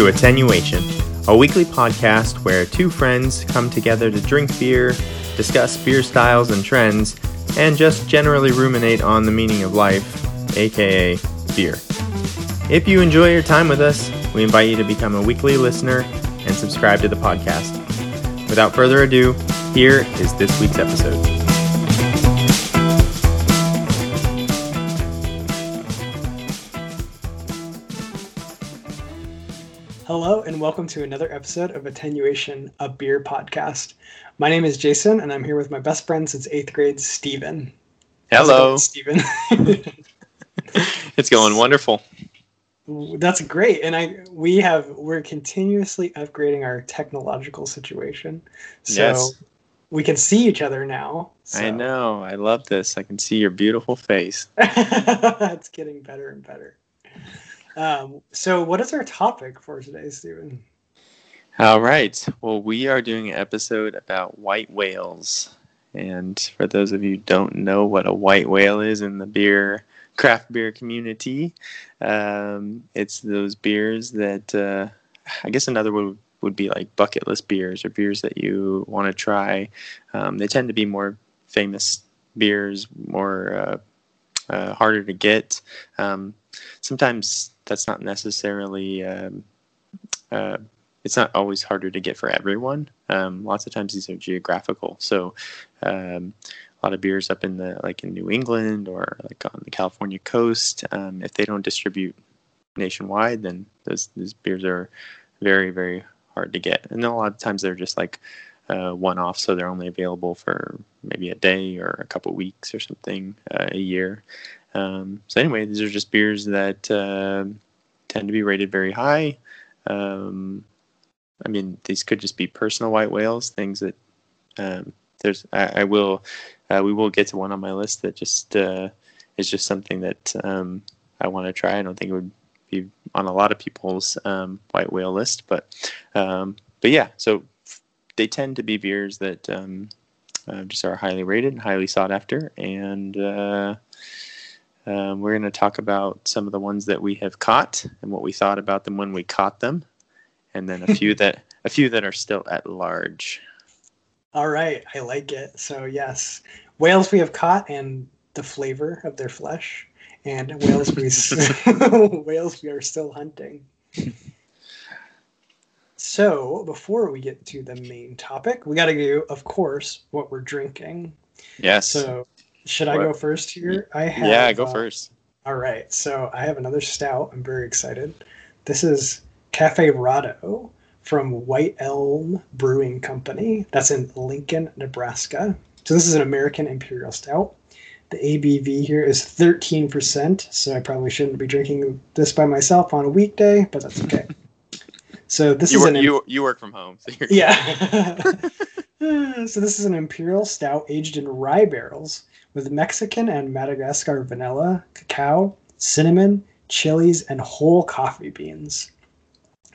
to Attenuation, a weekly podcast where two friends come together to drink beer, discuss beer styles and trends, and just generally ruminate on the meaning of life, aka beer. If you enjoy your time with us, we invite you to become a weekly listener and subscribe to the podcast. Without further ado, here is this week's episode. Welcome to another episode of Attenuation, a beer podcast. My name is Jason, and I'm here with my best friend since eighth grade, Stephen. Hello. Stephen. it's going wonderful. That's great, and I we have we're continuously upgrading our technological situation, so Yes. we can see each other now. So. I know. I love this. I can see your beautiful face. it's getting better and better. Um, so, what is our topic for today, Stephen? All right. Well, we are doing an episode about white whales. And for those of you don't know what a white whale is in the beer craft beer community, um, it's those beers that uh, I guess another would would be like bucket list beers or beers that you want to try. Um, they tend to be more famous beers, more uh, uh, harder to get. Um, sometimes that's not necessarily. Um, uh, it's not always harder to get for everyone. Um, lots of times these are geographical. So um, a lot of beers up in the like in New England or like on the California coast, um, if they don't distribute nationwide, then those those beers are very very hard to get. And a lot of times they're just like uh, one off, so they're only available for maybe a day or a couple weeks or something uh, a year. Um, so anyway, these are just beers that uh, tend to be rated very high. Um, I mean, these could just be personal white whales, things that um, there's. I, I will, uh, we will get to one on my list that just uh, is just something that um, I want to try. I don't think it would be on a lot of people's um, white whale list, but um, but yeah. So they tend to be beers that um, uh, just are highly rated and highly sought after, and uh, um, we're going to talk about some of the ones that we have caught and what we thought about them when we caught them, and then a few that a few that are still at large. All right, I like it. So yes, whales we have caught and the flavor of their flesh, and whales we whales we are still hunting. So before we get to the main topic, we got to do, of course, what we're drinking. Yes. So should I go first here? I have. yeah, go uh, first. All right, so I have another stout. I'm very excited. This is Caferrado from White Elm Brewing Company. That's in Lincoln, Nebraska. So this is an American Imperial Stout. The ABV here is 13%, so I probably shouldn't be drinking this by myself on a weekday, but that's okay. So this You is work, an you, you work from home. So yeah. so this is an imperial stout aged in rye barrels with Mexican and Madagascar vanilla, cacao, cinnamon, chilies, and whole coffee beans.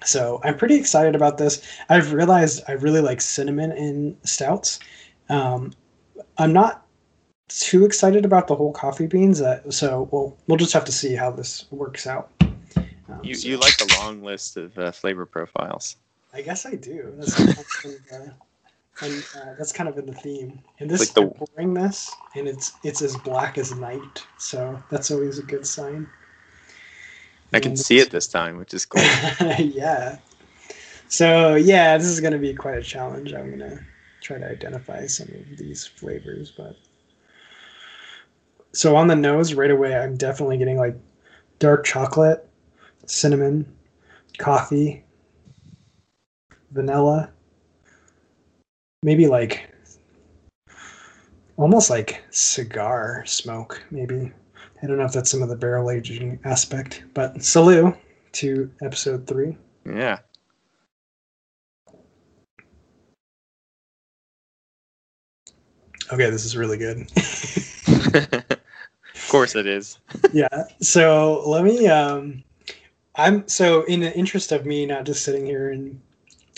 So I'm pretty excited about this. I've realized I really like cinnamon in stouts. Um, I'm not too excited about the whole coffee beans. Uh, so we'll we'll just have to see how this works out. Um, You, so- you like the long list of uh, flavor profiles. I guess I do. That's uh, and uh, that's kind of in the theme. And this, Like the- pouring this, and it's it's as black as night. So that's always a good sign. I can And see it this time, which is cool. yeah. So yeah, this is going to be quite a challenge. I'm going to try to identify some of these flavors, but so on the nose right away, I'm definitely getting like dark chocolate, cinnamon, coffee, vanilla, maybe like almost like cigar smoke, maybe. I don't know if that's some of the barrel aging aspect, but salute to episode three. yeah. Okay, this is really good. of course it is. yeah. So let me. Um, I'm so in the interest of me not just sitting here and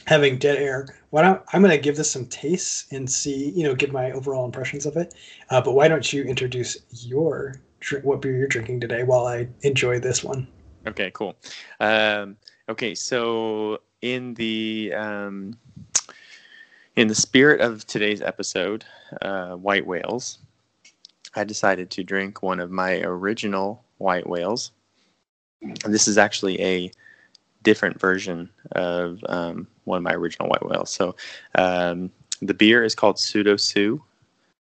having dead air. Why don't I'm going to give this some tastes and see, you know, give my overall impressions of it. Uh, but why don't you introduce your what beer you're drinking today while I enjoy this one? Okay, cool. Um, Okay, so in the um, in the spirit of today's episode, uh, white whales, I decided to drink one of my original white whales. And this is actually a different version of um, one of my original white whales. So um, the beer is called Pseudo Sue.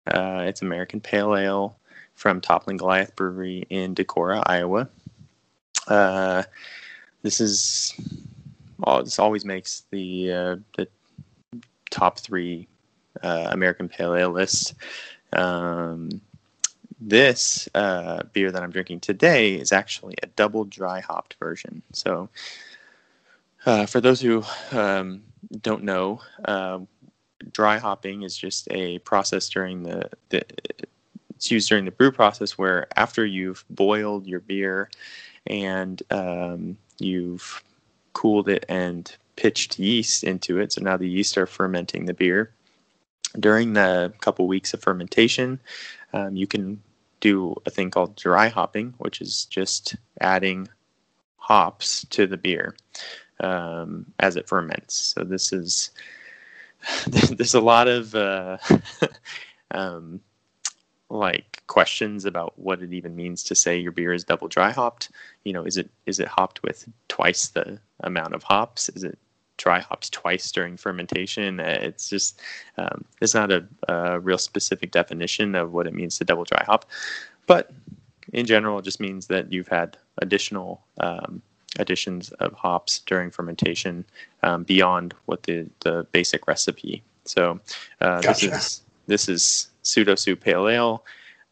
Uh, it's American Pale Ale from Toppling Goliath Brewery in Decorah, Iowa. Uh, this is this always makes the uh, the top three uh, American Pale Ale list. Um, this uh, beer that I'm drinking today is actually a double dry hopped version. So, uh, for those who um, don't know, uh, dry hopping is just a process during the, the it's used during the brew process where after you've boiled your beer and um, you've cooled it and pitched yeast into it. So now the yeast are fermenting the beer. During the couple weeks of fermentation, um, you can do a thing called dry hopping, which is just adding hops to the beer um, as it ferments. So this is there's a lot of uh, um, like questions about what it even means to say your beer is double dry hopped. You know, is it is it hopped with twice the amount of hops? Is it dry hopped twice during fermentation? Uh, it's just um, it's not a, a, real specific definition of what it means to double dry hop, but in general, it just means that you've had additional um, additions of hops during fermentation um, beyond what the the basic recipe. So uh, gotcha. this is this is pseudo Sue pale ale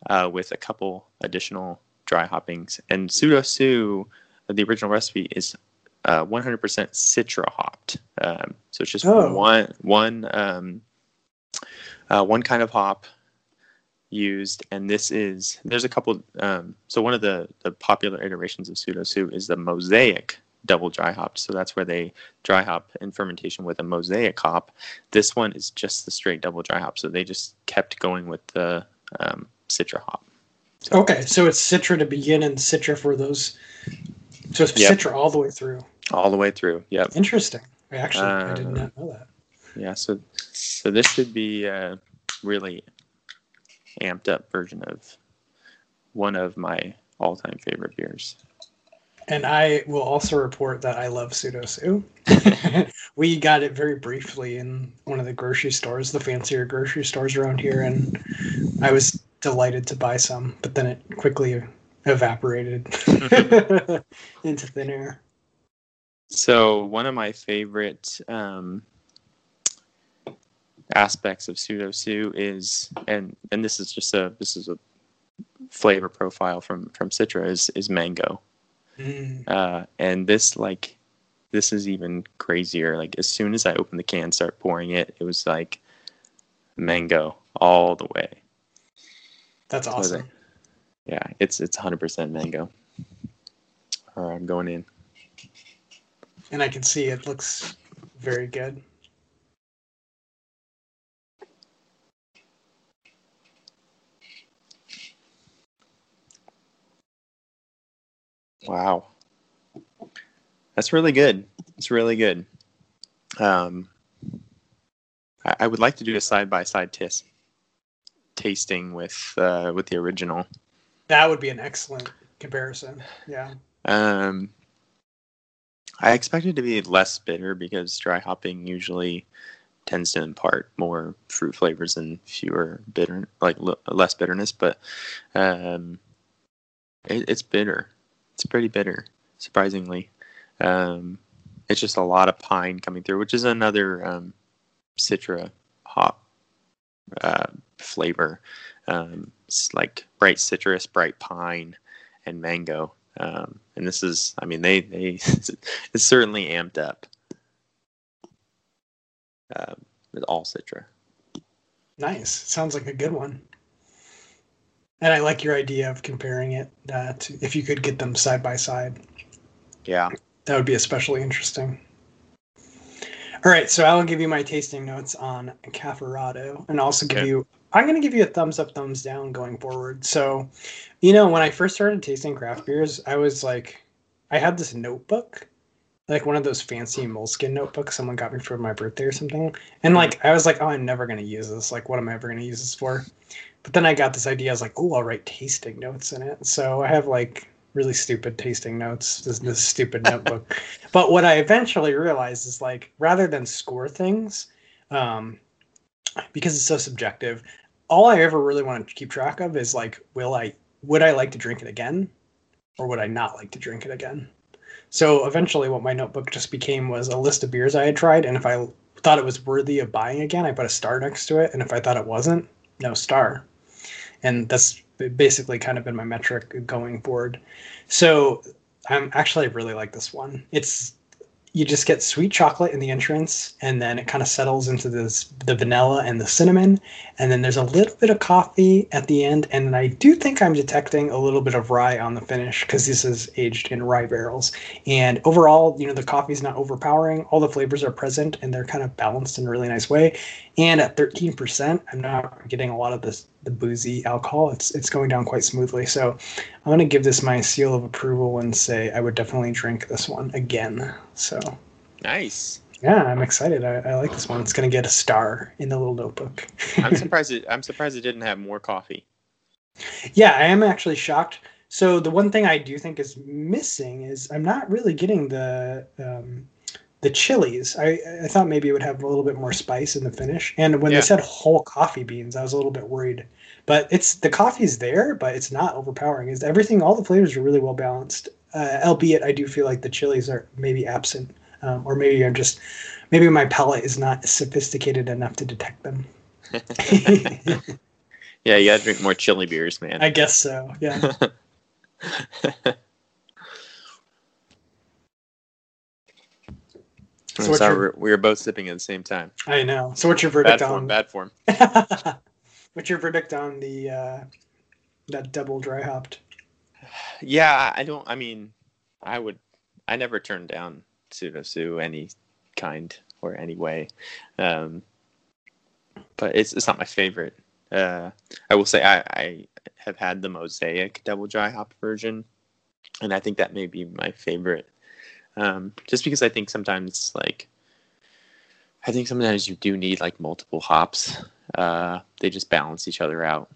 uh, with a couple additional dry hoppings. And pseudo Sue, the original recipe is uh, 100% citra hopped. Um, so it's just oh. one one um, uh, one kind of hop used, and this is there's a couple. Um, so one of the the popular iterations of pseudo Sue is the mosaic double dry hopped. So that's where they dry hop in fermentation with a mosaic hop. This one is just the straight double dry hop. So they just kept going with the um, Citra hop. So, okay, so it's Citra to begin and Citra for those. So it's yep. Citra all the way through. All the way through. Yep. Interesting. I actually, uh, I did not know that. Yeah. So, so this should be a really amped up version of one of my all-time favorite beers. And I will also report that I love Pseudo Sue. we got it very briefly in one of the grocery stores, the fancier grocery stores around here, and I was delighted to buy some, but then it quickly evaporated into thin air. So one of my favorite um, aspects of pseudo sue is, and and this is just a this is a flavor profile from from Citra is is mango. Mm. Uh, and this like this is even crazier. Like as soon as I opened the can, start pouring it, it was like mango all the way. That's awesome. yeah, it's it's 100% mango. All right, I'm going in. And I can see it looks very good. Wow. That's really good. It's really good. Um, I, I would like to do a side by side test tasting with uh, with the original. That would be an excellent comparison. Yeah. Um, I expected to be less bitter because dry hopping usually tends to impart more fruit flavors and fewer bitter, like l- less bitterness. But um, it, it's bitter. It's pretty bitter, surprisingly. Um, it's just a lot of pine coming through, which is another um, citra hop uh, flavor. Um, it's like bright citrus, bright pine, and mango. Um, and this is, I mean, they they it's certainly amped up. Um, with all citra. Nice. Sounds like a good one. And I like your idea of comparing it uh, to if you could get them side by side. Yeah. That would be especially interesting. All right, so I'll give you my tasting notes on Caferrado and also give okay. you I'm going to give you a thumbs up, thumbs down going forward. So, you know, when I first started tasting craft beers, I was like I had this notebook like one of those fancy moleskin notebooks someone got me for my birthday or something. And like I was like, oh, I'm never gonna use this. Like, what am I ever gonna use this for? But then I got this idea. I was like, oh, I'll write tasting notes in it. So I have like really stupid tasting notes. This, this stupid notebook. But what I eventually realized is like rather than score things, um, because it's so subjective, all I ever really want to keep track of is like, will I would I like to drink it again, or would I not like to drink it again? So eventually, what my notebook just became was a list of beers I had tried, and if I thought it was worthy of buying again, I put a star next to it, and if I thought it wasn't, no star. And that's basically kind of been my metric going forward. So I'm actually I really like this one. It's you just get sweet chocolate in the entrance and then it kind of settles into this the vanilla and the cinnamon and then there's a little bit of coffee at the end and i do think i'm detecting a little bit of rye on the finish because this is aged in rye barrels and overall you know the coffee's not overpowering all the flavors are present and they're kind of balanced in a really nice way and at 13% i'm not getting a lot of this the boozy alcohol it's it's going down quite smoothly so i'm going to give this my seal of approval and say i would definitely drink this one again so nice yeah i'm excited i, I like this one it's going to get a star in the little notebook I'm surprised. It, I'm surprised it didn't have more coffee. yeah i am actually shocked so the one thing i do think is missing is i'm not really getting the um, the chilies. I, I thought maybe it would have a little bit more spice in the finish. And when Yeah. they said whole coffee beans, I was a little bit worried. But it's the coffee's there, but it's not overpowering. Is everything? All the flavors are really well balanced. Uh, albeit, I do feel like the chilies are maybe absent, um, or maybe I'm just maybe my palate is not sophisticated enough to detect them. Yeah, you gotta drink more chili beers, man. I guess so. Yeah. So Sorry, your- we're, we were both sipping at the same time. I know. So what's your verdict Bad verdict form. on? Bad form. what's your verdict on the uh, that double dry hopped? Yeah, I don't. I mean, I would. I never turn down pseudo any kind or any way, um, but it's it's not my favorite. Uh, I will say I, I have had the mosaic double dry hop version, and I think that may be my favorite. Um, just because I think sometimes like I think sometimes you do need like multiple hops. Uh, they just balance each other out.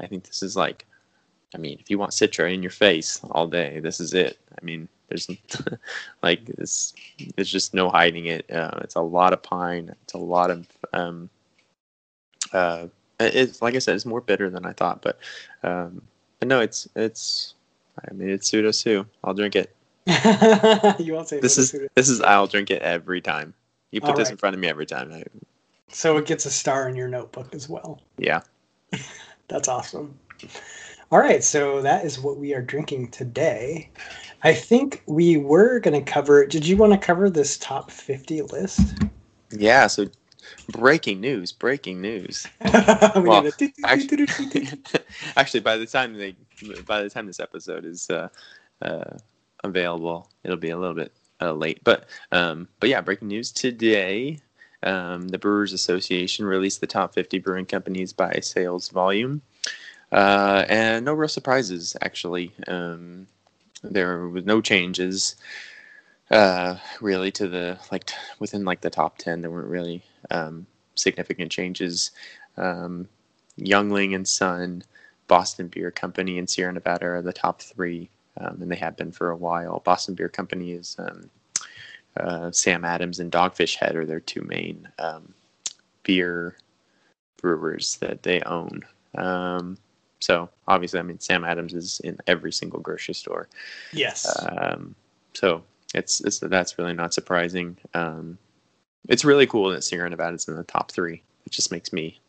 I think this is like I mean, if you want Citra in your face all day, this is it. I mean, there's like this. There's just no hiding it. Uh, it's a lot of pine. It's a lot of. Um, uh, it's like I said, it's more bitter than I thought, but, um, but no, it's it's. I mean, it's pseudo Sue. I'll drink it. you won't say This is this is. I'll drink it every time. You put All this right. in front of me every time. I, so it gets a star in your notebook as well. yeah. That's awesome. All right, so that is what we are drinking today. I think we were going to cover. Did you want to cover this top fifty list? Yeah. So, breaking news! Breaking news. Well, actually, actually, by the time they, by the time this episode is uh, uh, available, it'll be a little bit uh, late. But, um, but yeah, breaking news today: um, the Brewers Association released the top 50 brewing companies by sales volume, uh, and no real surprises actually. Um, there was no changes uh, really to the like t- within like the top 10. There weren't really um, significant changes. Um, Yuengling and Son, Boston Beer Company, and Sierra Nevada are the top three, um, and they have been for a while. Boston Beer Company is um, uh, Sam Adams and Dogfish Head are their two main um, beer brewers that they own. Um, so obviously, I mean, Sam Adams is in every single grocery store. yes. Um, so it's, it's that's really not surprising. Um, it's really cool that Sierra Nevada is in the top three. It just makes me.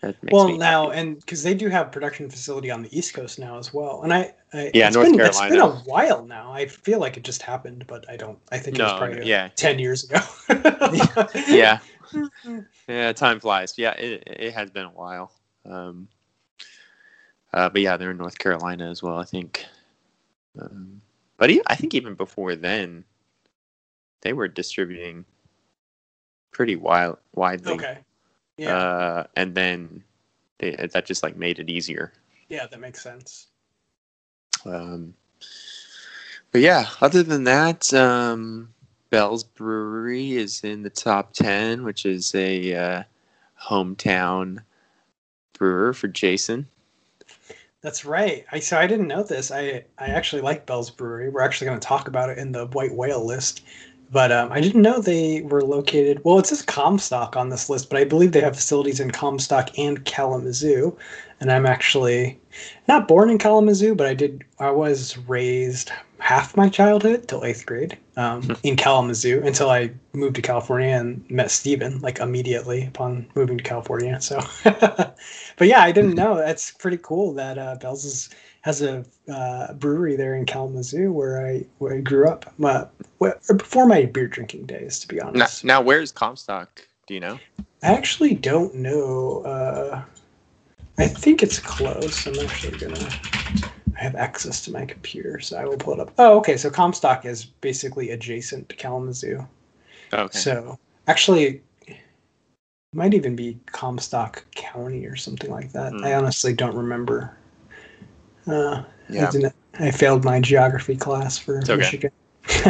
That makes well, me now and because they do have production facility on the East Coast now as well, and I, I Yeah, it's North been, It's been a while now. I feel like it just happened, but I don't. I think it was probably yeah. ten years ago. yeah, yeah, time flies. Yeah, it it has been a while. Um, uh, but yeah, they're in North Carolina as well. I think. Um, but i think even before then, they were distributing pretty wild, widely. Okay. Yeah. Uh, and then they, that just like made it easier. yeah, that makes sense. Um, but yeah, other than that, um, Bell's Brewery is in the top ten, which is a uh, hometown brewer for Jason. That's right. I so I didn't know this. I I actually like Bell's Brewery. We're actually going to talk about it in the White Whale list. But um, I didn't know they were located. Well, it says Comstock on this list, but I believe they have facilities in Comstock and Kalamazoo. And I'm actually not born in Kalamazoo, but I did. I was raised half my childhood till eighth grade um, hmm. in Kalamazoo until I moved to California and met Stephen like immediately upon moving to California. So, but yeah, I didn't know. That's pretty cool that uh, Bell's is has a uh, brewery there in Kalamazoo where I where I grew up. Uh, before my beer drinking days, to be honest. Now, now where's Comstock? Do you know? I actually don't know. Uh, I think it's close. I'm actually gonna. I have access to my computer, so I will pull it up. Oh, okay. So Comstock is basically adjacent to Kalamazoo. Okay. So actually, might even be Comstock County or something like that. Mm. I honestly don't remember uh, yeah. I, I, failed my geography class for okay. Michigan.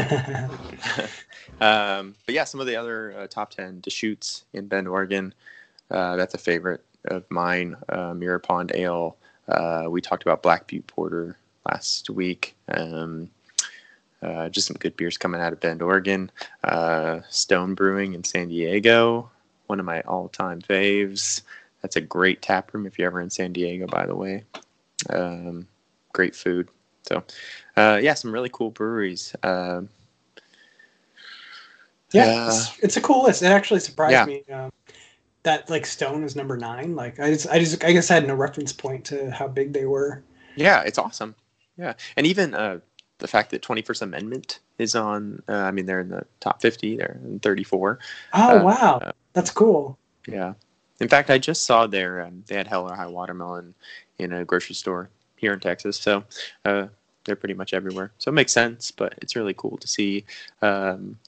um, but yeah, some of the other uh, top 10 Deschutes in Bend, Oregon. Uh, that's a favorite of mine. Uh, Mirror Pond Ale. Uh, we talked about Black Butte Porter last week. Um, uh, just some good beers coming out of Bend, Oregon. Uh, Stone Brewing in San Diego, one of my all-time faves. That's a great tap room if you're ever in San Diego, by the way. Um, great food. So, uh, yeah, some really cool breweries. Uh, yeah, it's, it's, a cool list. It actually surprised yeah. me um, that like Stone is number nine. Like I just, I just, I guess I had no reference point to how big they were. Yeah, it's awesome. Yeah, and even uh, the fact that Twenty First Amendment is on. Uh, I mean, they're in the top fifty. They're in thirty four. Oh uh, wow, uh, that's cool. Yeah. In fact, I just saw their um, they had Hell or High Watermelon in a grocery store here in Texas. So uh, they're pretty much everywhere. So it makes sense, but it's really cool to see um,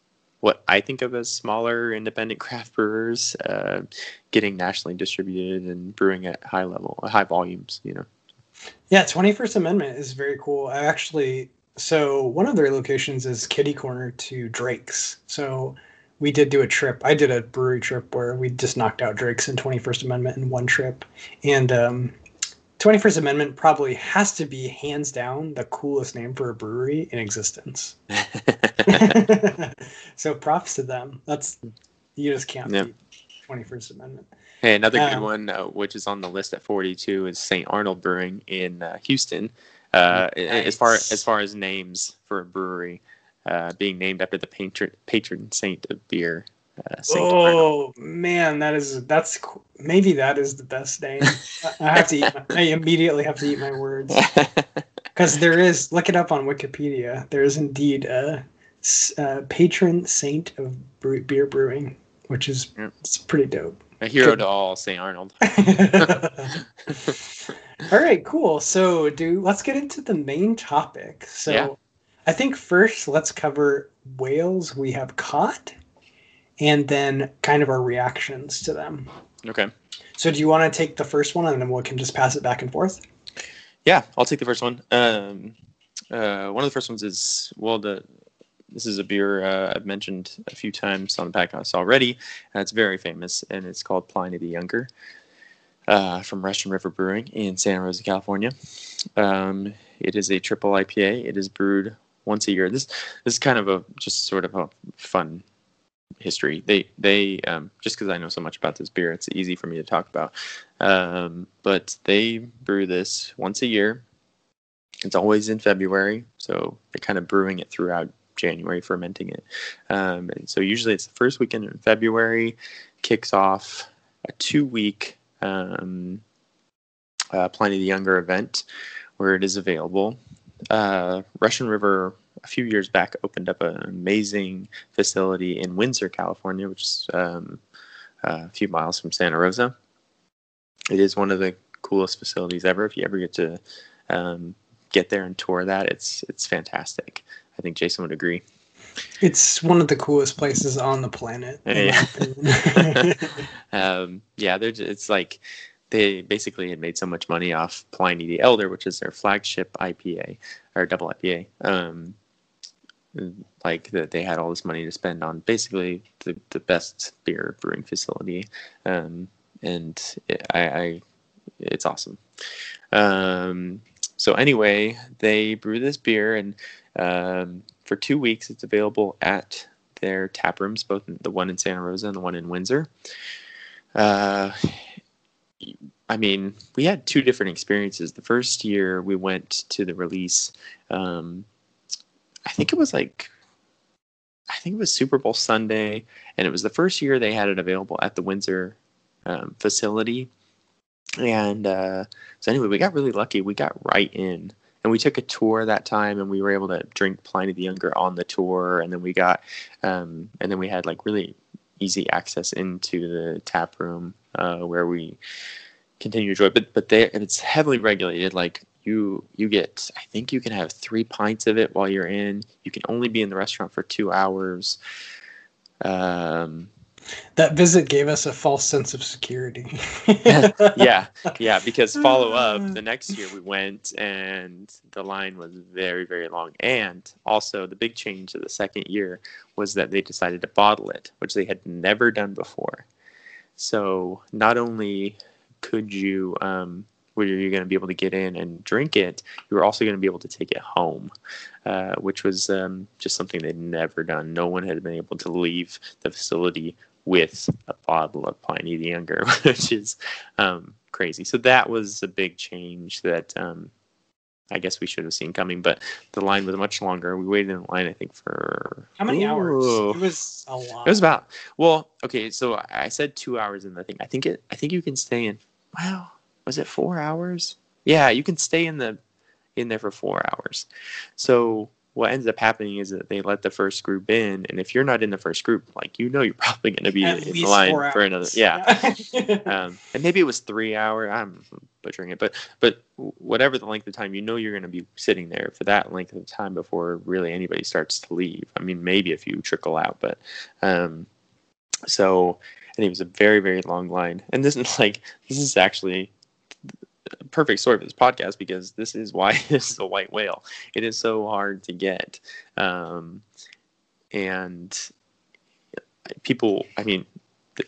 what I think of as smaller independent craft brewers uh, getting nationally distributed and brewing at high level, high volumes. You know. Yeah, Twenty First Amendment is very cool. I actually so one of their locations is kitty corner to Drake's. So we did do a trip. I did a brewery trip where we just knocked out Drake's and 21st Amendment in one trip. And um, 21st Amendment probably has to be hands down the coolest name for a brewery in existence. so props to them. That's you just can't beat 21st Amendment. Hey, another um, good one, uh, which is on the list at 42, is St. Arnold Brewing in uh, Houston. Uh, nice. As far as far as names for a brewery, uh, being named after the patron patron saint of beer, uh, oh man, that is that's maybe that is the best name. I have to eat. My, I immediately have to eat my words because there is. Look it up on Wikipedia. There is indeed a, a patron saint of beer brewing, which is it's pretty dope. A hero Good. to all, St. Arnold. all right, cool. So, do let's get into the main topic. So, yeah. I think first let's cover whales we have caught and then kind of our reactions to them. Okay. So do you want to take the first one and then we can just pass it back and forth? Yeah, I'll take the first one. Um, uh, one of the first ones is well, the this is a beer uh, I've mentioned a few times on the podcast already, and it's very famous, and it's called Pliny the Younger uh, from Russian River Brewing in Santa Rosa, California. Um, it is a triple IPA. It is brewed once a year. This this is kind of a just sort of a fun history. They they um, just because I know so much about this beer, it's easy for me to talk about. Um, but they brew this once a year. It's always in February, so they're kind of brewing it throughout January, fermenting it. Um, so usually it's the first weekend in February. Kicks off a two-week um, uh, Pliny the Younger event where it is available. Uh, Russian River a few years back opened up an amazing facility in Windsor, California, which is um, a few miles from Santa Rosa. It is one of the coolest facilities ever. If you ever get to um, get there and tour that, it's it's fantastic. I think Jason would agree. It's one of the coolest places on the planet. Yeah, um, yeah. It's like they basically had made so much money off Pliny the Elder, which is their flagship IPA or double IPA. Um, like that they had all this money to spend on basically the, the best beer brewing facility. Um, and it, I, I it's awesome. Um, so anyway they brew this beer and um, for two weeks it's available at their tap rooms both the one in santa rosa and the one in windsor. Uh, I mean, we had two different experiences. The first year we went to the release, um, I think it was like, I think it was Super Bowl Sunday, and it was the first year they had it available at the Windsor um, facility. And uh, so, anyway, we got really lucky. We got right in, and we took a tour that time, and we were able to drink Pliny the Younger on the tour. And then we got, um, and then we had like really easy access into the tap room uh, where we continue to enjoy. But but they and it's heavily regulated. Like you you get I think you can have three pints of it while you're in. You can only be in the restaurant for two hours. Um, that visit gave us a false sense of security. yeah, yeah. Because follow up the next year we went and the line was very very long. And also the big change of the second year was that they decided to bottle it, which they had never done before. So not only could you um, where you're going to be able to get in and drink it, you were also going to be able to take it home, uh, which was um, just something they'd never done. No one had been able to leave the facility with a bottle of Pliny the Younger, which is um, crazy. So that was a big change that um, I guess we should have seen coming. But the line was much longer. We waited in line, I think, for how many ooh, hours? It was a lot. It was about well, okay. So I said two hours in the thing. I think it. I think you can stay in. Wow, was it four hours? Yeah, you can stay in the in there for four hours. So what ends up happening is that they let the first group in, and if you're not in the first group, like you know, you're probably going to be At in line for another. Yeah, yeah. um, and maybe it was three hour. I'm butchering it, but but whatever the length of time, you know, you're going to be sitting there for that length of time before really anybody starts to leave. I mean, maybe a few trickle out, but um, so and it was a very very long line, and this is like this is actually perfect story for this podcast because this is why this is a white whale. It is so hard to get, um, and people. I mean,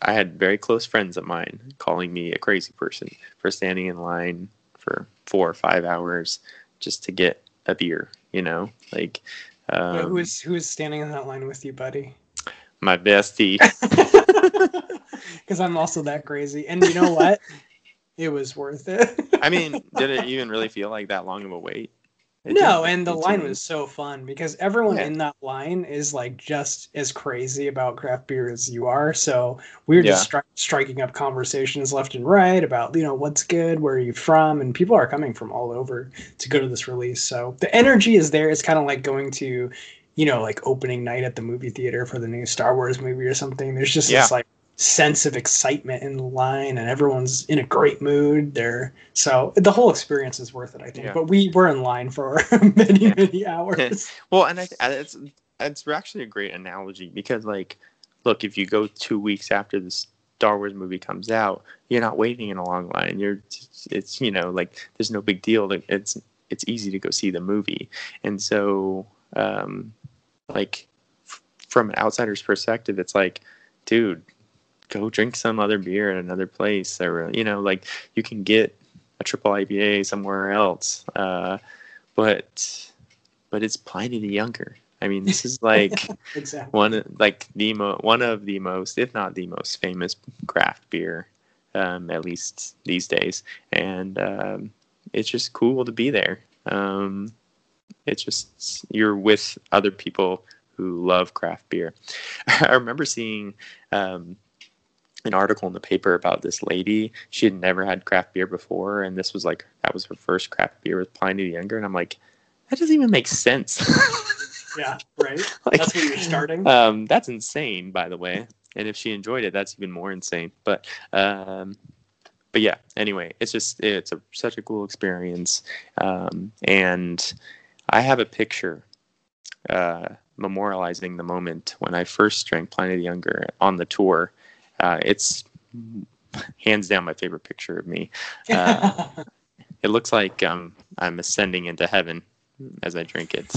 I had very close friends of mine calling me a crazy person for standing in line for four or five hours just to get a beer. You know, like um, who is who is standing in that line with you, buddy? My bestie. Because I'm also that crazy, and you know what? it was worth it. I mean, did it even really feel like that long of a wait? It no, and the line was so fun because everyone yeah. in that line is like just as crazy about craft beer as you are. So we were just yeah. stri- striking up conversations left and right about you know what's good, where are you from, and people are coming from all over to go to this release. So the energy is there. It's kind of like going to, you know, like opening night at the movie theater for the new Star Wars movie or something. There's just yeah. this like sense of excitement in the line and everyone's in a great mood there. So the whole experience is worth it i think. Yeah. but we were in line for many yeah. many hours. Well and I, it's it's actually a great analogy because like look if you go two weeks after the star wars movie comes out you're not waiting in a long line. You're it's you know like there's no big deal. It's it's easy to go see the movie. And so um like f- from an outsider's perspective it's like dude go drink some other beer at another place or you know like you can get a triple IPA somewhere else uh, but but it's Pliny the Younger I mean this is like exactly. one like the mo- one of the most if not the most famous craft beer um, at least these days and um, it's just cool to be there um, it's just you're with other people who love craft beer. I remember seeing um, an article in the paper about this lady. She had never had craft beer before, and this was like that was her first craft beer with Pliny the Younger. And I'm like, that doesn't even make sense. yeah, right. like, that's where you're starting. Um, that's insane, by the way. And if she enjoyed it, that's even more insane. But um, but yeah. Anyway, it's just it's a, such a cool experience, um, and I have a picture. Uh, memorializing the moment when I first drank Pliny the Younger on the tour uh, it's hands down my favorite picture of me. Uh, it looks like um, I'm ascending into heaven as I drink it.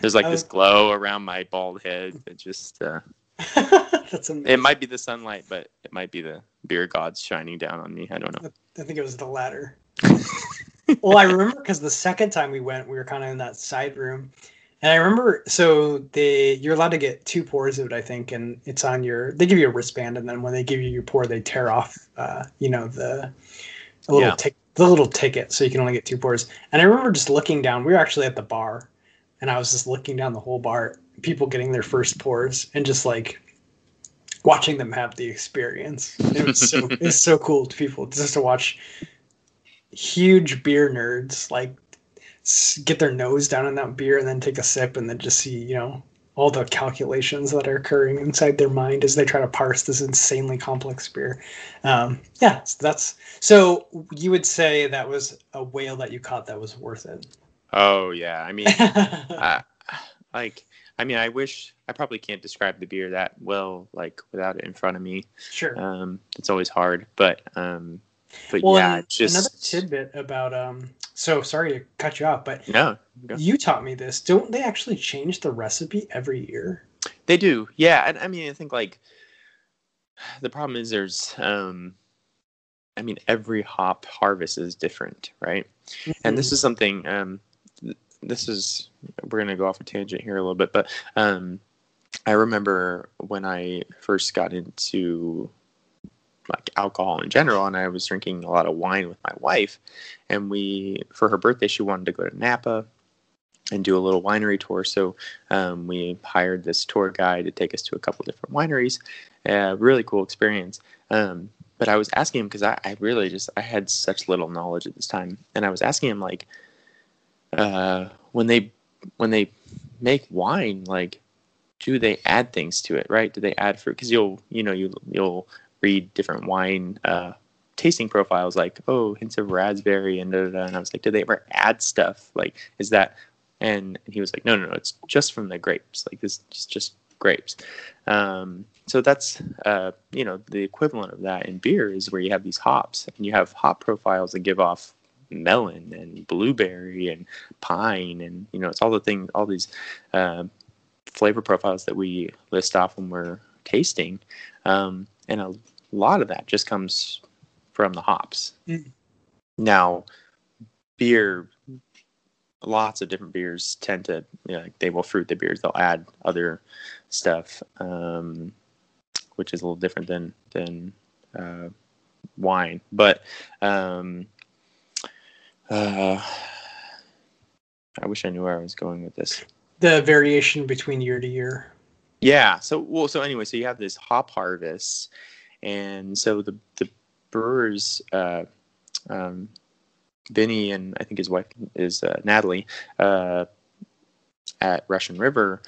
There's like this glow around my bald head that just uh, That's it might be the sunlight, but it might be the beer gods shining down on me. I don't know. I think it was the latter. well, I remember because the second time we went, we were kind of in that side room, and I remember. So they, you're allowed to get two pours of it, I think, and it's on your. They give you a wristband, and then when they give you your pour, they tear off, uh, you know, the a little Yeah. tick, the little ticket, so you can only get two pours. And I remember just looking down. We were actually at the bar, and I was just looking down the whole bar, people getting their first pours, and just like watching them have the experience. It was so it's so cool to people just to watch huge beer nerds like get their nose down in that beer and then take a sip and then just see you know all the calculations that are occurring inside their mind as they try to parse this insanely complex beer. Um, yeah, so that's so you would say that was a whale that you caught that was worth it. Oh yeah, I mean, uh, like I mean, I wish I probably can't describe the beer that well, like without it in front of me. sure. Um, it's always hard, but um, but well, yeah, just another tidbit about um. So sorry to cut you off, but no, go. you taught me this. Don't they actually change the recipe every year? They do, yeah. And I mean, I think like the problem is there's, um, I mean, every hop harvest is different, right? And this is something. Um, this is we're gonna go off a tangent here a little bit, but um, I remember when I first got into like alcohol in general, and I was drinking a lot of wine with my wife, and we for her birthday she wanted to go to Napa and do a little winery tour. So um, we hired this tour guide to take us to a couple different wineries. Uh, really cool experience. Um, but I was asking him because I, I really just I had such little knowledge at this time, and I was asking him like, uh, when they when they make wine, like, do they add things to it? Right? Do they add fruit? Because you'll you know you you'll read different wine uh, tasting profiles like oh hints of raspberry and da, da, da. and I was like, did they ever add stuff? Like, is that and he was like, no, no, no, it's just from the grapes. Like this is just grapes. Um, so that's uh, you know the equivalent of that in beer is where you have these hops and you have hop profiles that give off melon and blueberry and pine and you know it's all the thing all these uh, flavor profiles that we list off when we're tasting um, and a lot of that just comes from the hops Mm. now beer lots of different beers tend to you know, like they will fruit the beers they'll add other stuff um, which is a little different than than uh, wine but um, uh, i wish i knew where i was going with this The variation between year to year. yeah. So well. So anyway, so you have this hop harvest, and so the the brewers, uh, um, Vinnie and I think his wife is uh, Natalie, uh, at Russian River.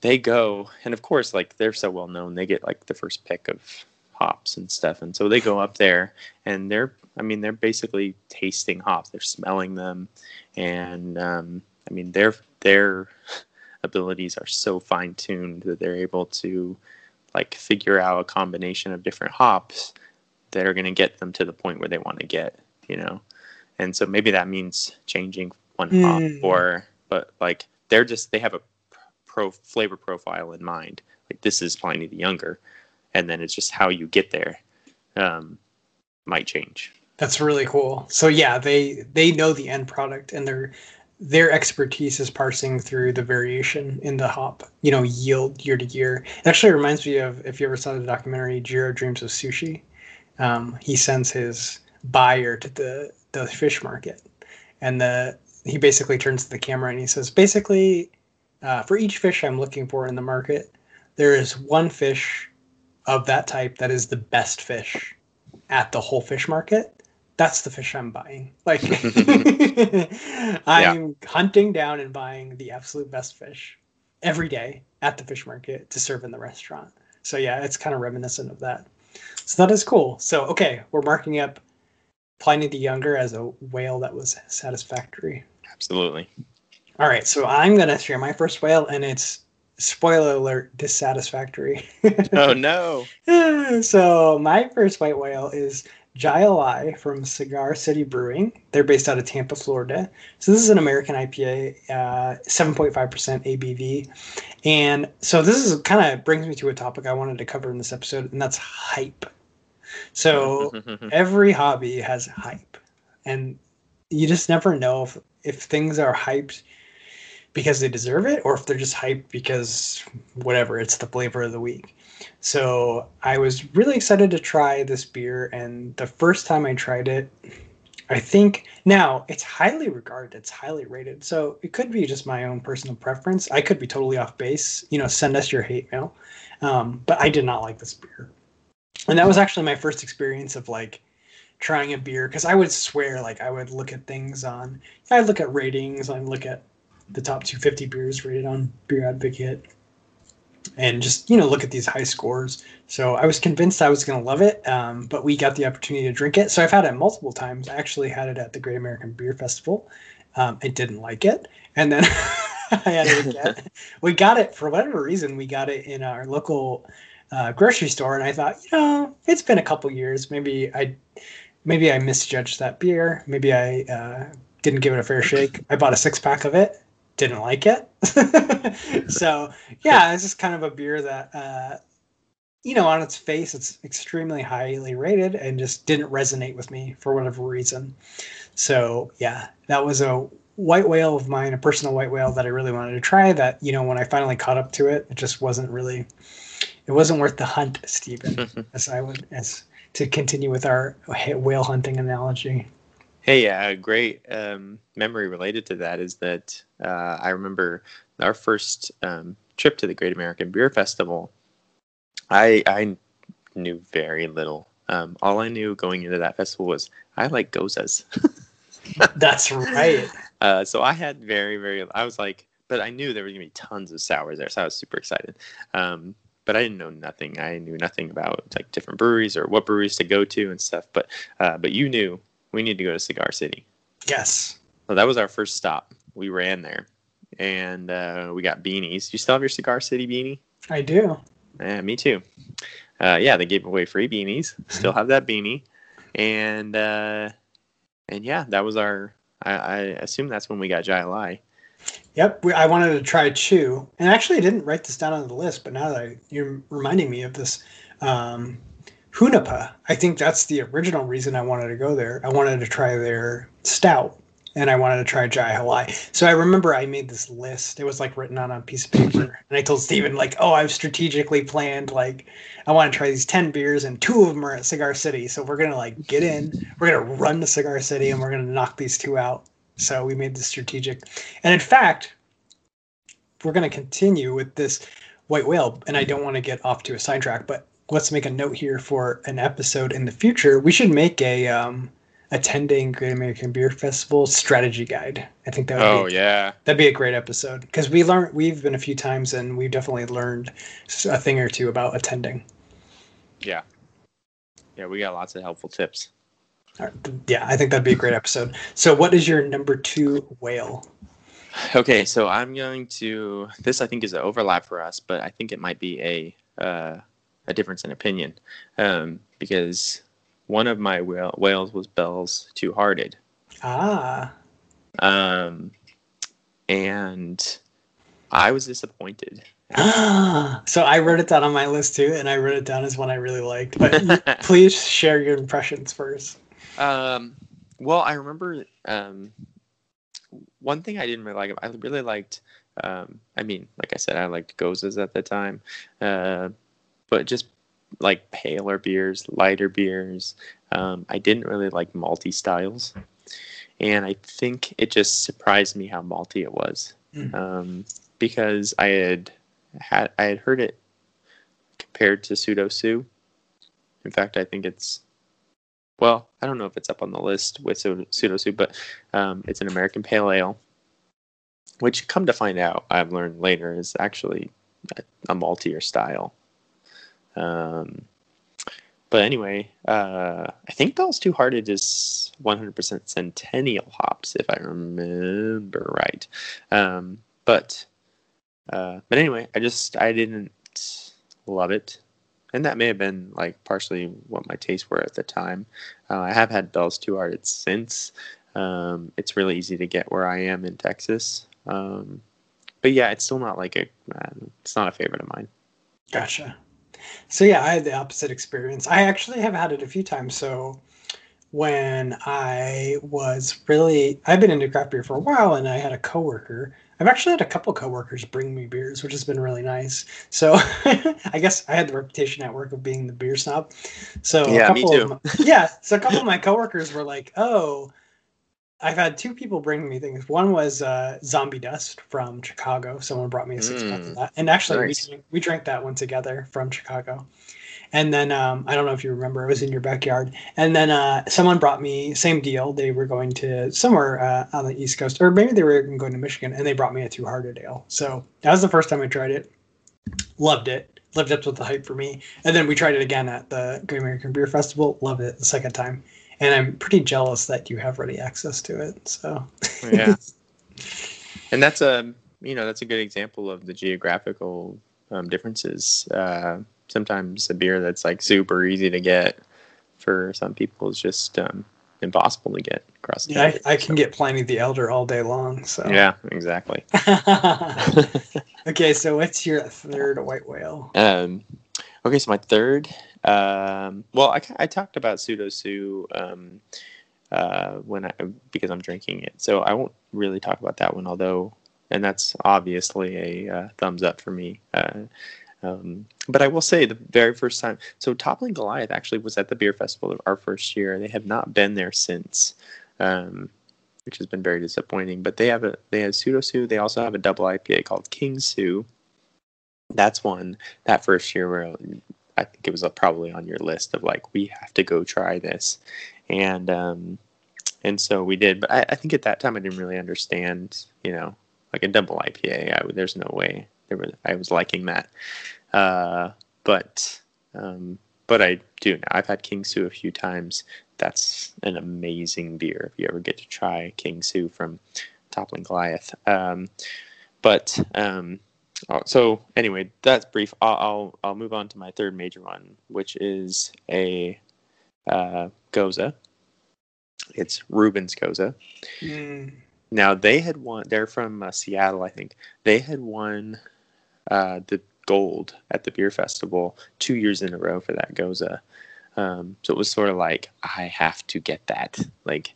They go, and of course, like they're so well known, they get like the first pick of hops and stuff, and so they go up there, and they're, I mean, they're basically tasting hops, they're smelling them, and um, I mean, their their abilities are so fine tuned that they're able to like figure out a combination of different hops that are going to get them to the point where they want to get, you know. And so maybe that means changing one hop Mm. or but like they're just they have a pro flavor profile in mind. Like this is Pliny the Younger and then it's just how you get there um might change. That's really cool. So yeah, they they know the end product and their their expertise is parsing through the variation in the hop, you know, yield year to year. It actually reminds me of if you ever saw the documentary Jiro Dreams of Sushi. Um, he sends his buyer to the the fish market, and the he basically turns to the camera and he says, basically, uh, for each fish I'm looking for in the market, there is one fish of that type that is the best fish at the whole fish market that's the fish I'm buying. Like I'm hunting down and buying the absolute best fish every day at the fish market to serve in the restaurant. So yeah, it's kind of reminiscent of that. So that is cool. So okay, we're marking up Pliny the Younger as a whale that was satisfactory. Absolutely. All right, so I'm gonna share my first whale, and it's spoiler alert dissatisfactory. Oh no. so my first white whale is Jai from Cigar City Brewing. They're based out of Tampa, Florida. So this is an American IPA, uh, 7.5% ABV. And so this is kind of brings me to a topic I wanted to cover in this episode, and that's hype. So every hobby has hype. And you just never know if, if things are hyped because they deserve it or if they're just hyped because whatever, it's the flavor of the week. So I was really excited to try this beer, and the first time I tried it, I think now it's highly regarded, it's highly rated. So it could be just my own personal preference. I could be totally off base. You know, send us your hate mail. Um, but I did not like this beer, and that was actually my first experience of like trying a beer because I would swear like I would look at things on I'd look at ratings, I'd look at the top 250 beers rated on Beer Advocate, and just you know look at these high scores. So I was convinced I was going to love it, um, but we got the opportunity to drink it. So I've had it multiple times. I actually had it at the Great American Beer Festival. Um, I didn't like it, and then I had it again. we got it for whatever reason. We got it in our local uh, grocery store, and I thought, you know, it's been a couple years. Maybe I, maybe I misjudged that beer. Maybe I uh, didn't give it a fair shake. I bought a six pack of it didn't like it. so yeah, it's just kind of a beer that uh, you know on its face it's extremely highly rated and just didn't resonate with me for whatever reason. So yeah, that was a white whale of mine, a personal white whale that I really wanted to try. That you know when I finally caught up to it, it just wasn't really. It wasn't worth the hunt, Stephen. as I would as to continue with our whale hunting analogy. Hey, a great um, memory related to that is that uh, I remember our first um, trip to the Great American Beer Festival. I I knew very little. Um, all I knew going into that festival was I like goses. That's right. Uh, so I had very very. I was like, but I knew there were gonna be tons of sours there, so I was super excited. Um, but I didn't know nothing. I knew nothing about like different breweries or what breweries to go to and stuff. But uh, but you knew we need to go to Cigar City. Yes. So that was our first stop. We ran there, and uh, we got beanies. You still have your Cigar City beanie? I do. Yeah, me too. Uh, yeah, they gave away free beanies. Still have that beanie, and uh, and yeah, that was our. I, I assume that's when we got Jai. Yep, we, I wanted to try Chew, and actually I didn't write this down on the list, but now that I, you're reminding me of this, um, Hunahpu. I think that's the original reason I wanted to go there. I wanted to try their stout and I wanted to try Jai Alai. So I remember I made this list. It was like written on a piece of paper. And I told Stephen, like, oh, I've strategically planned, like, I want to try these 10 beers and two of them are at Cigar City. So we're going to, like, get in, we're going to run to Cigar City and we're going to knock these two out. So we made this strategic. And in fact, we're going to continue with this white whale. And I don't want to get off to a sidetrack, but let's make a note here for an episode in the future. We should make a um, attending Great American Beer Festival strategy guide. I think that would oh be, yeah that'd be a great episode because we learned we've been a few times and we've definitely learned a thing or two about attending. Yeah, yeah, we got lots of helpful tips. Right. Yeah, I think that'd be a great episode. So, what is your number two whale? Okay, so I'm going to. This I think is an overlap for us, but I think it might be a uh, a difference in opinion um, because one of my whale, whales was Bell's Two Hearted. Ah. Um, and I was disappointed. so I wrote it down on my list too, and I wrote it down as one I really liked. But please share your impressions first. Um, well, I remember um, one thing I didn't really like. I really liked. Um, I mean, like I said, I liked Goses at the time, uh, but just like paler beers, lighter beers. Um, I didn't really like malty styles, and I think it just surprised me how malty it was mm. um, because I had had I had heard it compared to pseudo sue. In fact, I think it's well, I don't know if it's up on the list with pseudo sue, but um, it's an American pale ale, which come to find out, I've learned later is actually a, a maltier style. Um, but anyway, uh, I think Bell's Two Hearted is 100% Centennial hops, if I remember right. Um, but uh, but anyway, I just I didn't love it. and that may have been like partially what my tastes were at the time. Uh, I have had Bell's Two Hearted since. Um, it's really easy to get where I am in Texas. Um, but yeah, it's still not like a. it's not a favorite of mine. Gotcha. So yeah, I had the opposite experience. I actually have had it a few times. So when I was really, I've been into craft beer for a while, and I had a coworker. I've actually had a couple coworkers bring me beers, which has been really nice. So I guess I had the reputation at work of being the beer snob. So yeah, me too. My, yeah, so a couple of my coworkers were like, "Oh, I've had two people bring me things. One was uh, Zombie Dust from Chicago. Someone brought me a six pack of mm. that, and actually nice. we we drank that one together from Chicago. And then um, I don't know if you remember, it was in your backyard. And then uh, someone brought me same deal. They were going to somewhere uh, on the East Coast, or maybe they were going to Michigan, and they brought me a Two Hearted Ale. So that was the first time I tried it. Loved it. Lived up to the hype for me. And then we tried it again at the Great American Beer Festival. Loved it the second time and I'm pretty jealous that you have ready access to it. So yeah, and that's a you know that's a good example of the geographical um, differences. Uh, sometimes a beer that's like super easy to get for some people is just um, impossible to get across the yeah, I, I, can so. get Pliny the Elder all day long. So yeah, exactly. okay, so what's your third white whale? Um, okay, so my third um, well, I, I talked about pseudo sue um, uh, when I because I'm drinking it, so I won't really talk about that one. Although, and that's obviously a uh, thumbs up for me. Uh, um, but I will say the very first time, so Toppling Goliath actually was at the beer festival our first year. They have not been there since, um, which has been very disappointing. But they have a they have pseudo sue. They also have a double IPA called King Sue. That's one that first year where I think it was probably on your list of like we have to go try this, and um, and so we did. But I, I think at that time I didn't really understand, you know, like a double IPA. I, there's no way there was I was liking that, uh, but um, but I do now. I've had King Sue a few times. That's an amazing beer if you ever get to try King Sue from Toppling Goliath. Um, but um, so anyway, that's brief. I'll, I'll, I'll move on to my third major one, which is a uh, Gose. It's Reuben's Gose. Mm. Now they had won. They're from uh, Seattle, I think. They had won uh, the gold at the beer festival two years in a row for that Gose. Um, so it was sort of like I have to get that. Like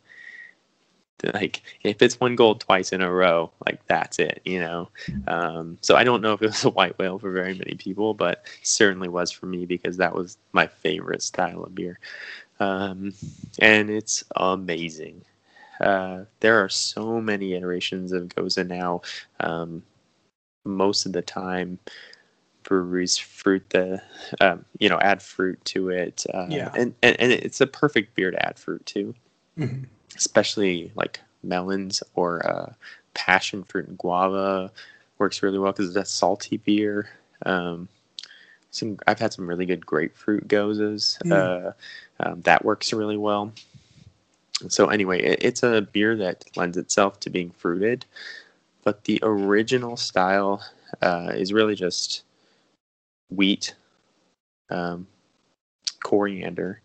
like if it's one gold twice in a row, like that's it, you know. Um, so I don't know if it was a white whale for very many people, but certainly was for me because that was my favorite style of beer, um, and it's amazing. Uh, there are so many iterations of Gose now. Um, most of the time, breweries fruit the, um, you know, add fruit to it. Uh, yeah, and, and and it's a perfect beer to add fruit to. Mm-hmm especially like melons or uh, passion fruit and guava works really well because it's a salty beer. Um, some I've had some really good grapefruit goses. Mm. Uh, um, that works really well. So anyway, it, it's a beer that lends itself to being fruited, but the original style uh, is really just wheat, um, coriander,